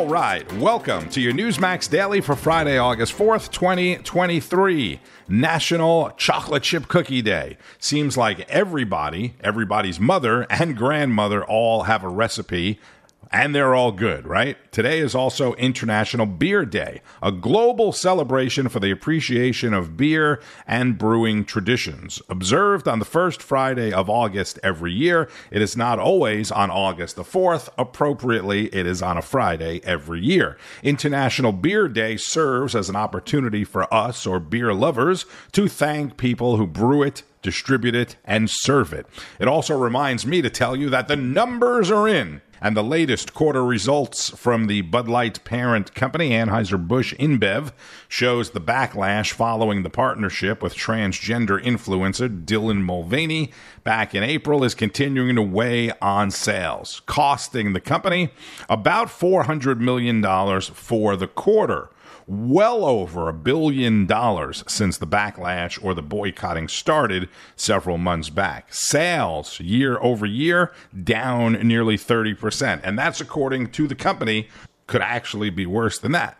All right, welcome to your Newsmax Daily for Friday, August 4th, 2023. National Chocolate Chip Cookie Day. Seems like everybody, everybody's mother and grandmother all have a recipe and they're all good, right? Today is also International Beer Day, a global celebration for the appreciation of beer and brewing traditions. Observed on the first Friday of August every year, it is not always on August the 4th. Appropriately, it is on a Friday every year. International Beer Day serves as an opportunity for us or beer lovers to thank people who brew it distribute it, and serve it. It also reminds me to tell you that the numbers are in and the latest quarter results from the Bud Light parent company, Anheuser-Busch InBev, shows the backlash following the partnership with transgender influencer Dylan Mulvaney back in April is continuing to weigh on sales, costing the company about $400 million for the quarter well over a billion dollars since the backlash or the boycotting started several months back. Sales year over year down nearly 30%. And that's according to the company, could actually be worse than that.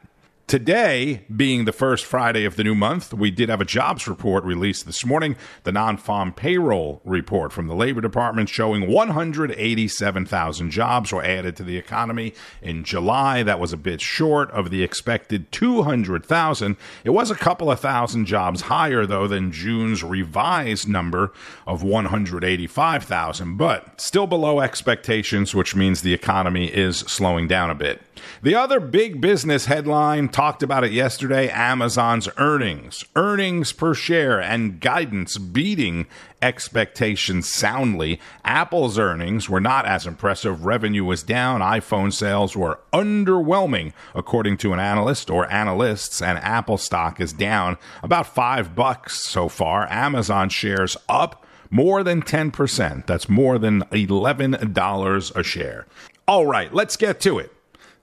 Today, being the first Friday of the new month, we did have a jobs report released this morning, the non farm payroll report from the Labor Department showing 187,000 jobs were added to the economy in July. That was a bit short of the expected 200,000. It was a couple of thousand jobs higher, though, than June's revised number of 185,000, but still below expectations, which means the economy is slowing down a bit. The other big business headline talked about it yesterday Amazon's earnings, earnings per share, and guidance beating expectations soundly. Apple's earnings were not as impressive. Revenue was down. iPhone sales were underwhelming, according to an analyst or analysts, and Apple stock is down about five bucks so far. Amazon shares up more than 10%. That's more than $11 a share. All right, let's get to it.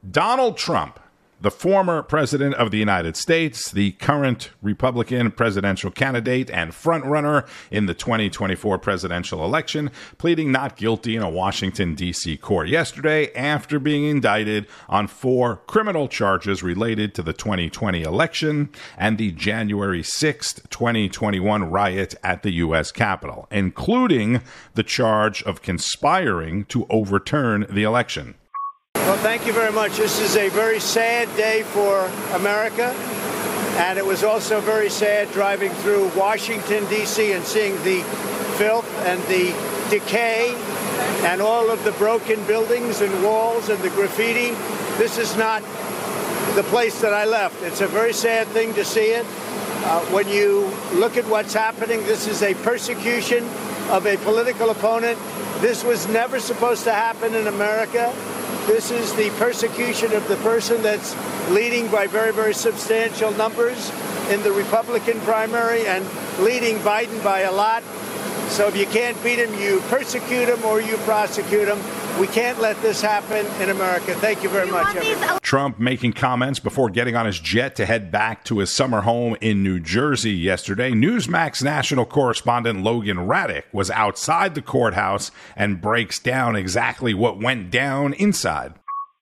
Donald Trump, the former president of the United States, the current Republican presidential candidate and frontrunner in the 2024 presidential election, pleading not guilty in a Washington, D.C. court yesterday after being indicted on four criminal charges related to the 2020 election and the January 6, 2021 riot at the U.S. Capitol, including the charge of conspiring to overturn the election. Well, thank you very much. This is a very sad day for America. And it was also very sad driving through Washington, D.C. and seeing the filth and the decay and all of the broken buildings and walls and the graffiti. This is not the place that I left. It's a very sad thing to see it. Uh, when you look at what's happening, this is a persecution of a political opponent. This was never supposed to happen in America. This is the persecution of the person that's leading by very, very substantial numbers in the Republican primary and leading Biden by a lot. So if you can't beat him, you persecute him or you prosecute him. We can't let this happen in America. Thank you very you much. Trump making comments before getting on his jet to head back to his summer home in New Jersey yesterday. Newsmax national correspondent Logan Ratick was outside the courthouse and breaks down exactly what went down inside.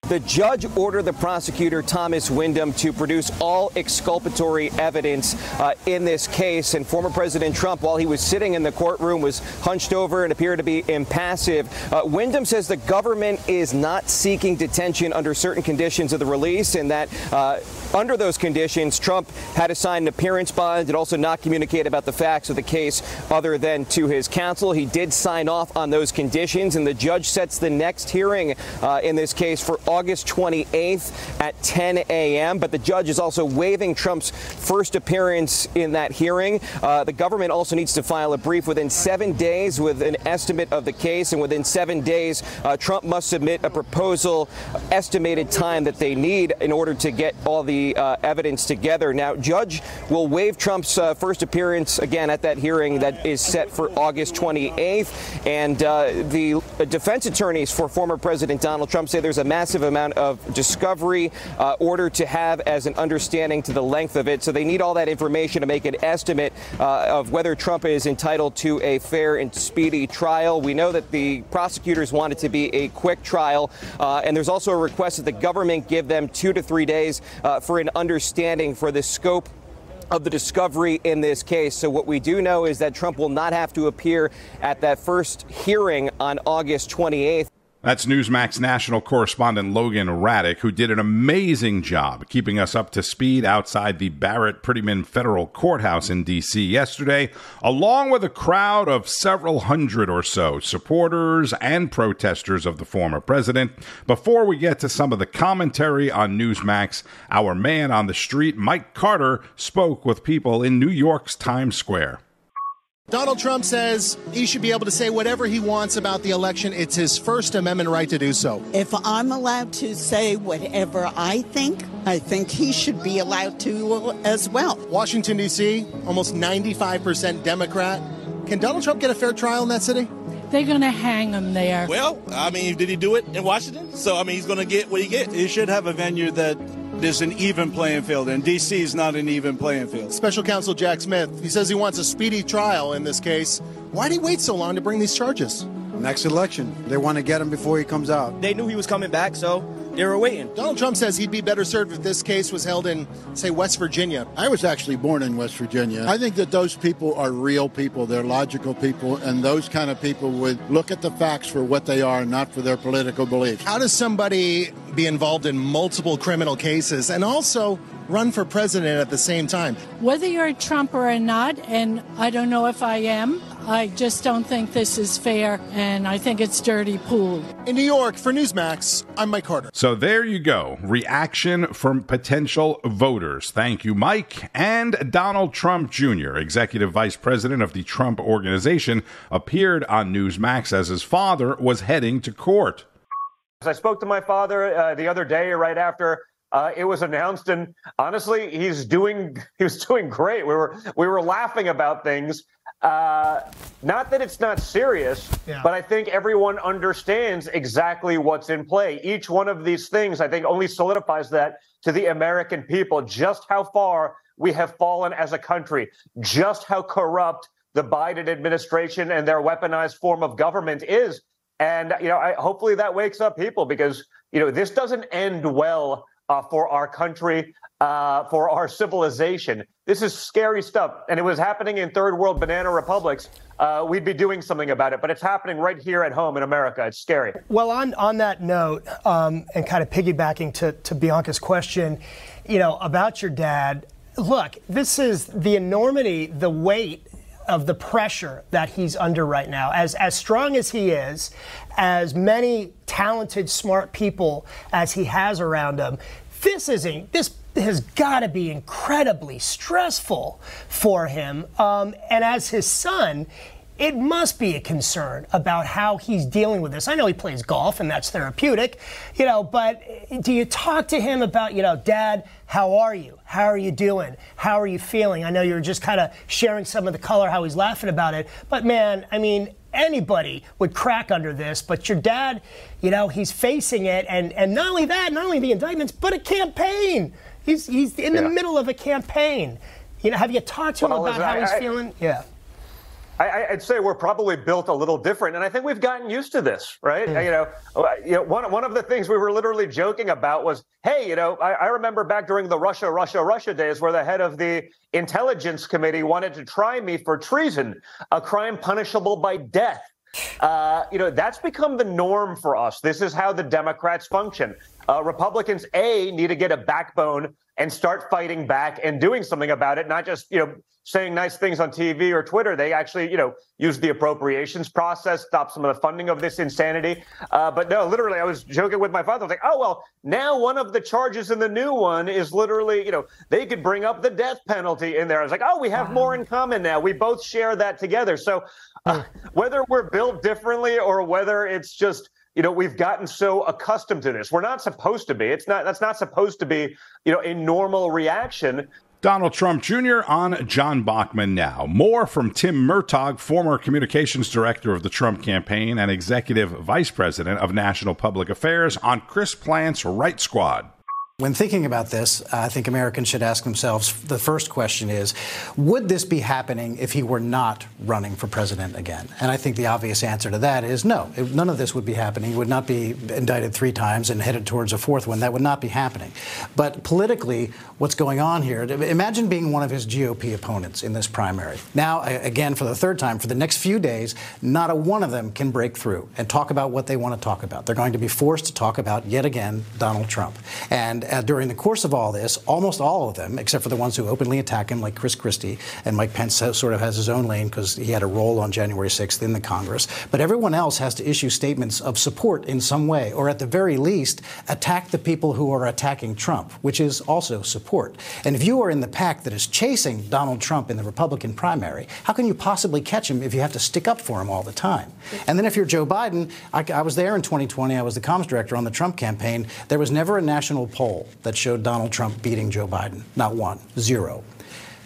The judge ordered the prosecutor, Thomas Windom, to produce all exculpatory evidence uh, in this case. And former President Trump, while he was sitting in the courtroom, was hunched over and appeared to be impassive. Uh, Windom says the government is not seeking detention under certain conditions of the release, and that uh, under those conditions, Trump had to sign an appearance bond and also not communicate about the facts of the case other than to his counsel. He did sign off on those conditions, and the judge sets the next hearing uh, in this case for August 28th at 10 a.m. But the judge is also waiving Trump's first appearance in that hearing. Uh, the government also needs to file a brief within seven days with an estimate of the case, and within seven days, uh, Trump must submit a proposal estimated time that they need in order to get all the uh, evidence together. Now, Judge will waive Trump's uh, first appearance again at that hearing that is set for August 28th. And uh, the defense attorneys for former President Donald Trump say there's a massive amount of discovery uh, order to have as an understanding to the length of it. So they need all that information to make an estimate uh, of whether Trump is entitled to a fair and speedy trial. We know that the prosecutors want it to be a quick trial, uh, and there's also a request that the government give them two to three days uh, for an understanding for the scope of the discovery in this case. So, what we do know is that Trump will not have to appear at that first hearing on August 28th. That's Newsmax national correspondent Logan Ratick, who did an amazing job keeping us up to speed outside the Barrett Prettyman Federal Courthouse in D.C. yesterday, along with a crowd of several hundred or so supporters and protesters of the former president. Before we get to some of the commentary on Newsmax, our man on the street, Mike Carter, spoke with people in New York's Times Square. Donald Trump says he should be able to say whatever he wants about the election. It's his First Amendment right to do so. If I'm allowed to say whatever I think, I think he should be allowed to as well. Washington, D.C., almost 95% Democrat. Can Donald Trump get a fair trial in that city? They're going to hang him there. Well, I mean, did he do it in Washington? So, I mean, he's going to get what he gets. He should have a venue that there's an even playing field, and D.C. is not an even playing field. Special counsel Jack Smith, he says he wants a speedy trial in this case. Why did he wait so long to bring these charges? Next election. They want to get him before he comes out. They knew he was coming back, so they were waiting. Donald Trump says he'd be better served if this case was held in, say, West Virginia. I was actually born in West Virginia. I think that those people are real people. They're logical people, and those kind of people would look at the facts for what they are, not for their political beliefs. How does somebody be involved in multiple criminal cases and also run for president at the same time? Whether you're a Trumper or not, and I don't know if I am, I just don't think this is fair, and I think it's dirty pool. In New York, for Newsmax, I'm Mike Carter. So there you go. Reaction from potential voters. Thank you, Mike. And Donald Trump Jr., executive vice president of the Trump Organization, appeared on Newsmax as his father was heading to court. I spoke to my father uh, the other day, right after uh, it was announced, and honestly, he's doing he was doing great. We were we were laughing about things. Uh, not that it's not serious, yeah. but I think everyone understands exactly what's in play. Each one of these things, I think, only solidifies that to the American people just how far we have fallen as a country, just how corrupt the Biden administration and their weaponized form of government is. And you know, I, hopefully that wakes up people because you know this doesn't end well uh, for our country, uh, for our civilization. This is scary stuff, and it was happening in third world banana republics. Uh, we'd be doing something about it, but it's happening right here at home in America. It's scary. Well, on on that note, um, and kind of piggybacking to to Bianca's question, you know, about your dad. Look, this is the enormity, the weight of the pressure that he's under right now. As as strong as he is, as many talented, smart people as he has around him, this isn't this has got to be incredibly stressful for him. Um, and as his son, it must be a concern about how he's dealing with this. I know he plays golf and that's therapeutic, you know, but do you talk to him about, you know, Dad, how are you? How are you doing? How are you feeling? I know you're just kind of sharing some of the color, how he's laughing about it, but man, I mean, anybody would crack under this, but your dad, you know, he's facing it, and, and not only that, not only the indictments, but a campaign. He's, he's in yeah. the middle of a campaign. You know, have you talked to him about how I, he's I, feeling? Yeah. I, would say we're probably built a little different, and I think we've gotten used to this, right? Mm. You know, uh, you know, one one of the things we were literally joking about was, hey, you know, I, I, remember back during the Russia, Russia, Russia days, where the head of the intelligence committee wanted to try me for treason, a crime punishable by death. Uh, you know, that's become the norm for us. This is how the Democrats function. Uh, Republicans, a need to get a backbone and start fighting back and doing something about it, not just you know saying nice things on TV or Twitter. They actually, you know, use the appropriations process, stop some of the funding of this insanity. Uh, but no, literally, I was joking with my father. I was like, oh, well, now one of the charges in the new one is literally, you know, they could bring up the death penalty in there. I was like, oh, we have more in common now. We both share that together. So uh, whether we're built differently or whether it's just you know, we've gotten so accustomed to this. We're not supposed to be. It's not. That's not supposed to be, you know, a normal reaction. Donald Trump Jr. on John Bachman now. More from Tim Murtaugh, former communications director of the Trump campaign and executive vice president of national public affairs, on Chris Plante's Right Squad. When thinking about this, uh, I think Americans should ask themselves the first question is would this be happening if he were not running for president again? And I think the obvious answer to that is no. none of this would be happening. He would not be indicted three times and headed towards a fourth one. That would not be happening. But politically, what's going on here, imagine being one of his GOP opponents in this primary. Now, again, for the third time, for the next few days, not a one of them can break through and talk about what they want to talk about. They're going to be forced to talk about, yet again, Donald Trump. And uh, during the course of all this, almost all of them, except for the ones who openly attack him, like Chris Christie, and Mike Pence sort of has his own lane because he had a role on January 6th in the Congress, but everyone else has to issue statements of support in some way, or at the very least, attack the people who are attacking Trump, which is also support. And if you are in the pack that is chasing Donald Trump in the Republican primary, how can you possibly catch him if you have to stick up for him all the time? And then if you're Joe Biden, I, I was there in 2020, I was the comms director on the Trump campaign, there was never a national poll that showed Donald Trump beating Joe Biden. Not one, zero.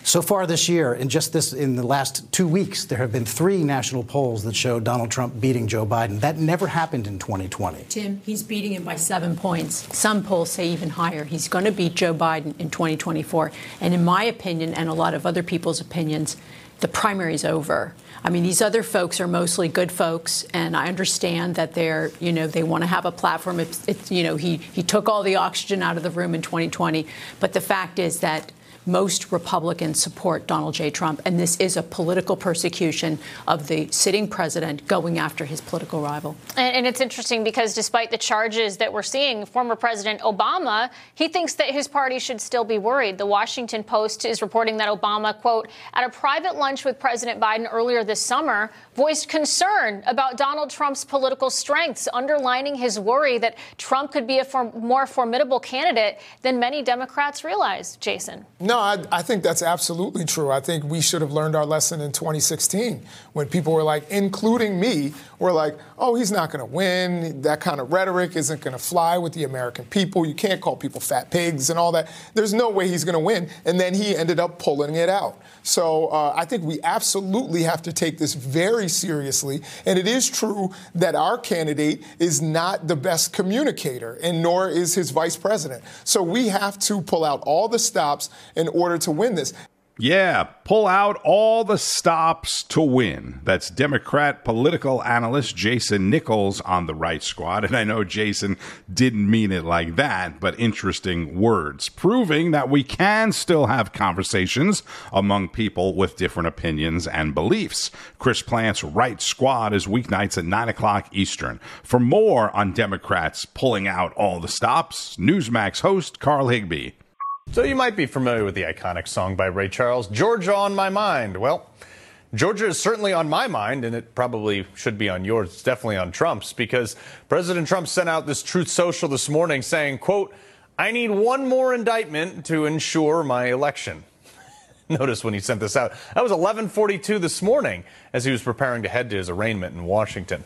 So far this year, in just this, in the last two weeks, there have been three national polls that show Donald Trump beating Joe Biden. That never happened in 2020. Tim, he's beating him by seven points. Some polls say even higher. He's going to beat Joe Biden in 2024. And in my opinion, and a lot of other people's opinions, the primary is over. I mean, these other folks are mostly good folks, and I understand that they're, you know, they want to have a platform. It's, it's, you know, he he took all the oxygen out of the room in 2020, but the fact is that most Republicans support Donald J. Trump, and this is a political persecution of the sitting president going after his political rival. And, and, it's interesting because despite the charges that we're seeing, former President Obama, he thinks that his party should still be worried. The Washington Post is reporting that Obama, quote, at a private lunch with President Biden earlier this summer, voiced concern about Donald Trump's political strengths, underlining his worry that Trump could be a for- more formidable candidate than many Democrats realize. Jason. No, I, I, think that's absolutely true. I think we should have learned our lesson in 2016 when people were like, including me, were like, oh, he's not going to win. That kind of rhetoric isn't going to fly with the American people. You can't call people fat pigs and all that. There's no way he's going to win. And then he ended up pulling it out. So uh, I think we absolutely have to take this very seriously. And it is true that our candidate is not the best communicator, and nor is his vice president. So we have to pull out all the stops in order to win this. Yeah, pull out all the stops to win. That's Democrat political analyst Jason Nichols on the right squad. And I know Jason didn't mean it like that, but interesting words, proving that we can still have conversations among people with different opinions and beliefs. Chris Plante's right squad is weeknights at 9 o'clock Eastern. For more on Democrats pulling out all the stops, Newsmax host Carl Higbie. So you might be familiar with the iconic song by Ray Charles, Georgia on My Mind. Well, Georgia is certainly on my mind, and it probably should be on yours. It's definitely on Trump's, because President Trump sent out this Truth Social this morning saying, quote, I need one more indictment to ensure my election. Notice when he sent this out. That was 1142 this morning as he was preparing to head to his arraignment in Washington.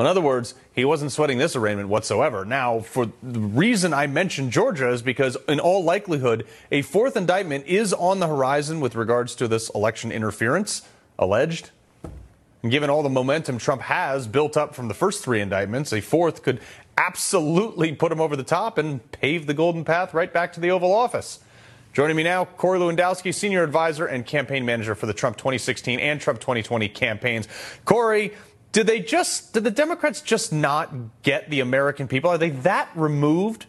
In other words, he wasn't sweating this arraignment whatsoever. Now, for the reason I mentioned Georgia is because, in all likelihood, a fourth indictment is on the horizon with regards to this election interference alleged. And given all the momentum Trump has built up from the first three indictments, a fourth could absolutely put him over the top and pave the golden path right back to the Oval Office. Joining me now, Corey Lewandowski, senior advisor and campaign manager for the Trump 2016 and Trump 2020 campaigns. Corey, did they just, did the Democrats just not get the American people? Are they that removed?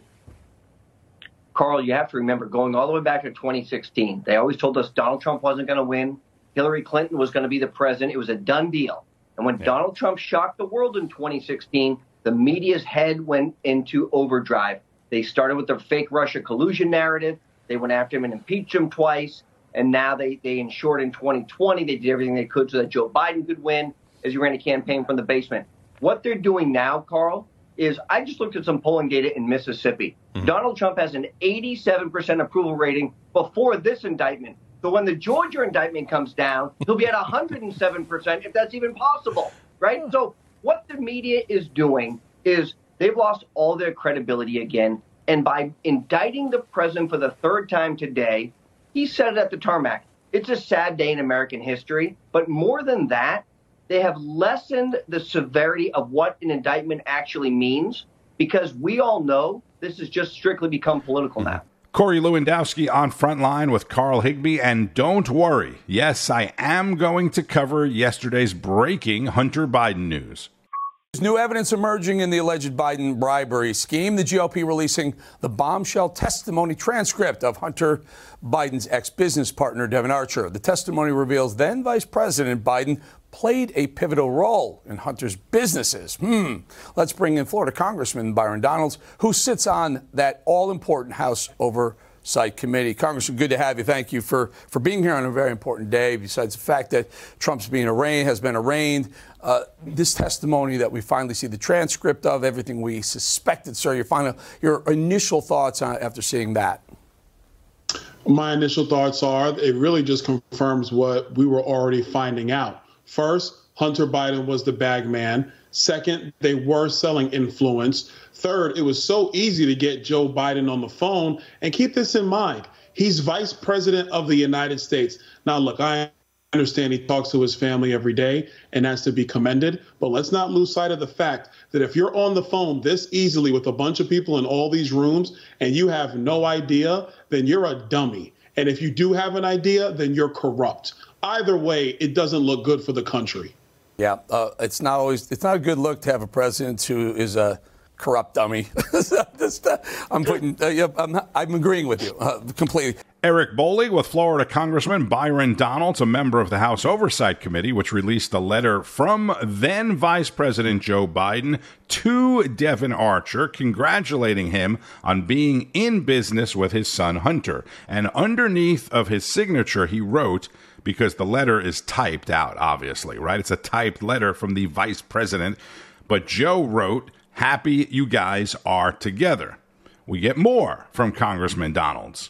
Carl, you have to remember going all the way back to 2016, they always told us Donald Trump wasn't going to win. Hillary Clinton was going to be the president. It was a done deal. And when yeah. Donald Trump shocked the world in 2016, the media's head went into overdrive. They started with their fake Russia collusion narrative. They went after him and impeached him twice. And now they, they ensured in 2020 they did everything they could so that Joe Biden could win as you ran a campaign from the basement. What they're doing now, Carl, is I just looked at some polling data in Mississippi. Mm-hmm. Donald Trump has an 87% approval rating before this indictment. So when the Georgia indictment comes down, he'll be at 107%, if that's even possible, right? So what the media is doing is they've lost all their credibility again. And by indicting the president for the third time today, he said it at the tarmac. It's a sad day in American history. But more than that, they have lessened the severity of what an indictment actually means because we all know this has just strictly become political now. Corey Lewandowski on Frontline with Carl Higbie. And don't worry, yes, I am going to cover yesterday's breaking Hunter Biden news. There's new evidence emerging in the alleged Biden bribery scheme. The GOP releasing the bombshell testimony transcript of Hunter Biden's ex business partner, Devon Archer. The testimony reveals then Vice President Biden played a pivotal role in Hunter's businesses. Hmm. Let's bring in Florida Congressman Byron Donalds, who sits on that all important House Oversight Committee. Congressman, good to have you. Thank you for, for being here on a very important day. Besides the fact that Trump's being arraigned, has been arraigned, uh, this testimony that we finally see the transcript of, everything we suspected, sir, your final, your initial thoughts on, after seeing that. My initial thoughts are it really just confirms what we were already finding out First, Hunter Biden was the bag man. Second, they were selling influence. Third, it was so easy to get Joe Biden on the phone. And keep this in mind he's vice president of the United States. Now, look, I understand he talks to his family every day, and that's to be commended. But let's not lose sight of the fact that if you're on the phone this easily with a bunch of people in all these rooms and you have no idea, then you're a dummy. And if you do have an idea, then you're corrupt either way, it doesn't look good for the country. Yeah, uh, it's not always. It's not a good look to have a president who is a corrupt dummy. Uh, I'm putting. Uh, yeah, I'm, I'm, agreeing with you uh, completely. Eric Bolling with Florida Congressman Byron Donalds, a member of the House Oversight Committee, which released a letter from then Vice President Joe Biden to Devon Archer, congratulating him on being in business with his son Hunter. And underneath of his signature, he wrote because the letter is typed out, obviously, right? It's a typed letter from the vice president. But Joe wrote, Happy you guys are together. We get more from Congressman Donalds.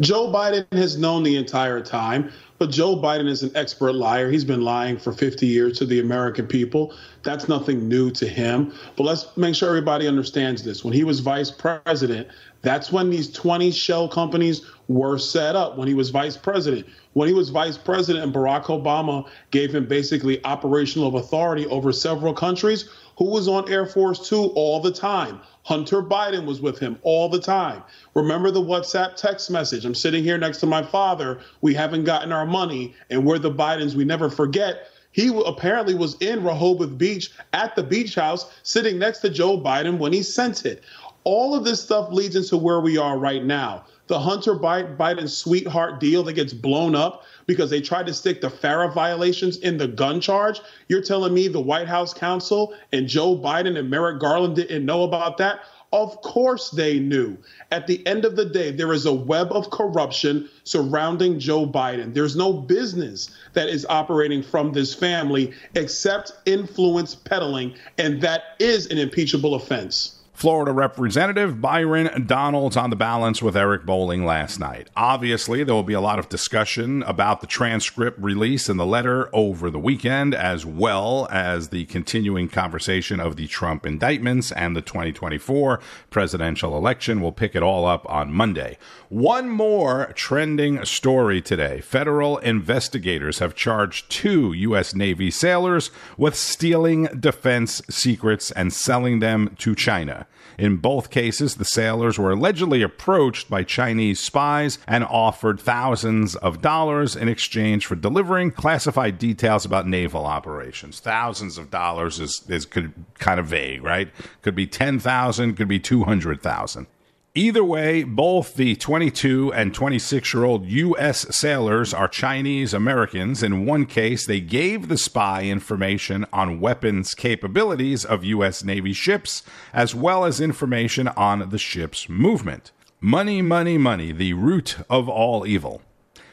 Joe Biden has known the entire time, but Joe Biden is an expert liar. He's been lying for 50 years to the American people. That's nothing new to him. But let's make sure everybody understands this. When he was vice president, that's when these 20 shell companies were set up when he was vice president. When he was vice president and Barack Obama gave him basically operational authority over several countries, who was on Air Force Two all the time? Hunter Biden was with him all the time. Remember the WhatsApp text message? I'm sitting here next to my father. We haven't gotten our money, and we're the Bidens. We never forget. He apparently was in Rehoboth Beach at the beach house sitting next to Joe Biden when he sent it. All of this stuff leads into where we are right now. The Hunter Biden sweetheart deal that gets blown up because they tried to stick the FARA violations in the gun charge. You're telling me the White House counsel and Joe Biden and Merrick Garland didn't know about that? Of course they knew. At the end of the day, there is a web of corruption surrounding Joe Biden. There's no business that is operating from this family except influence peddling, and that is an impeachable offense. Florida Representative Byron Donalds on the balance with Eric Bolling last night. Obviously, there will be a lot of discussion about the transcript release and the letter over the weekend, as well as the continuing conversation of the Trump indictments and the 2024 presidential election. We'll pick it all up on Monday. One more trending story today. Federal investigators have charged two U.S. Navy sailors with stealing defense secrets and selling them to China. In both cases, the sailors were allegedly approached by Chinese spies and offered thousands of dollars in exchange for delivering classified details about naval operations. Thousands of dollars is, is could, kind of vague, right? Could be 10,000, could be 200,000. Either way, both the 22 and 26 year old U.S. sailors are Chinese Americans. In one case, they gave the spy information on weapons capabilities of U.S. Navy ships, as well as information on the ship's movement. Money, money, money, the root of all evil.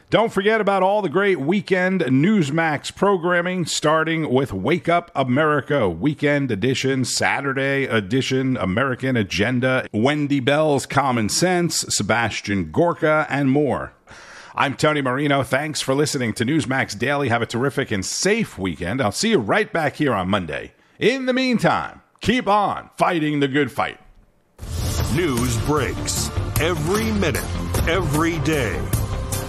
Don't forget about all the great weekend Newsmax programming, starting with Wake Up America, Weekend Edition, Saturday Edition, American Agenda, Wendy Bell's Common Sense, Sebastian Gorka, and more. I'm Tony Marino. Thanks for listening to Newsmax Daily. Have a terrific and safe weekend. I'll see you right back here on Monday. In the meantime, Keep on fighting the good fight. News breaks every minute, every day.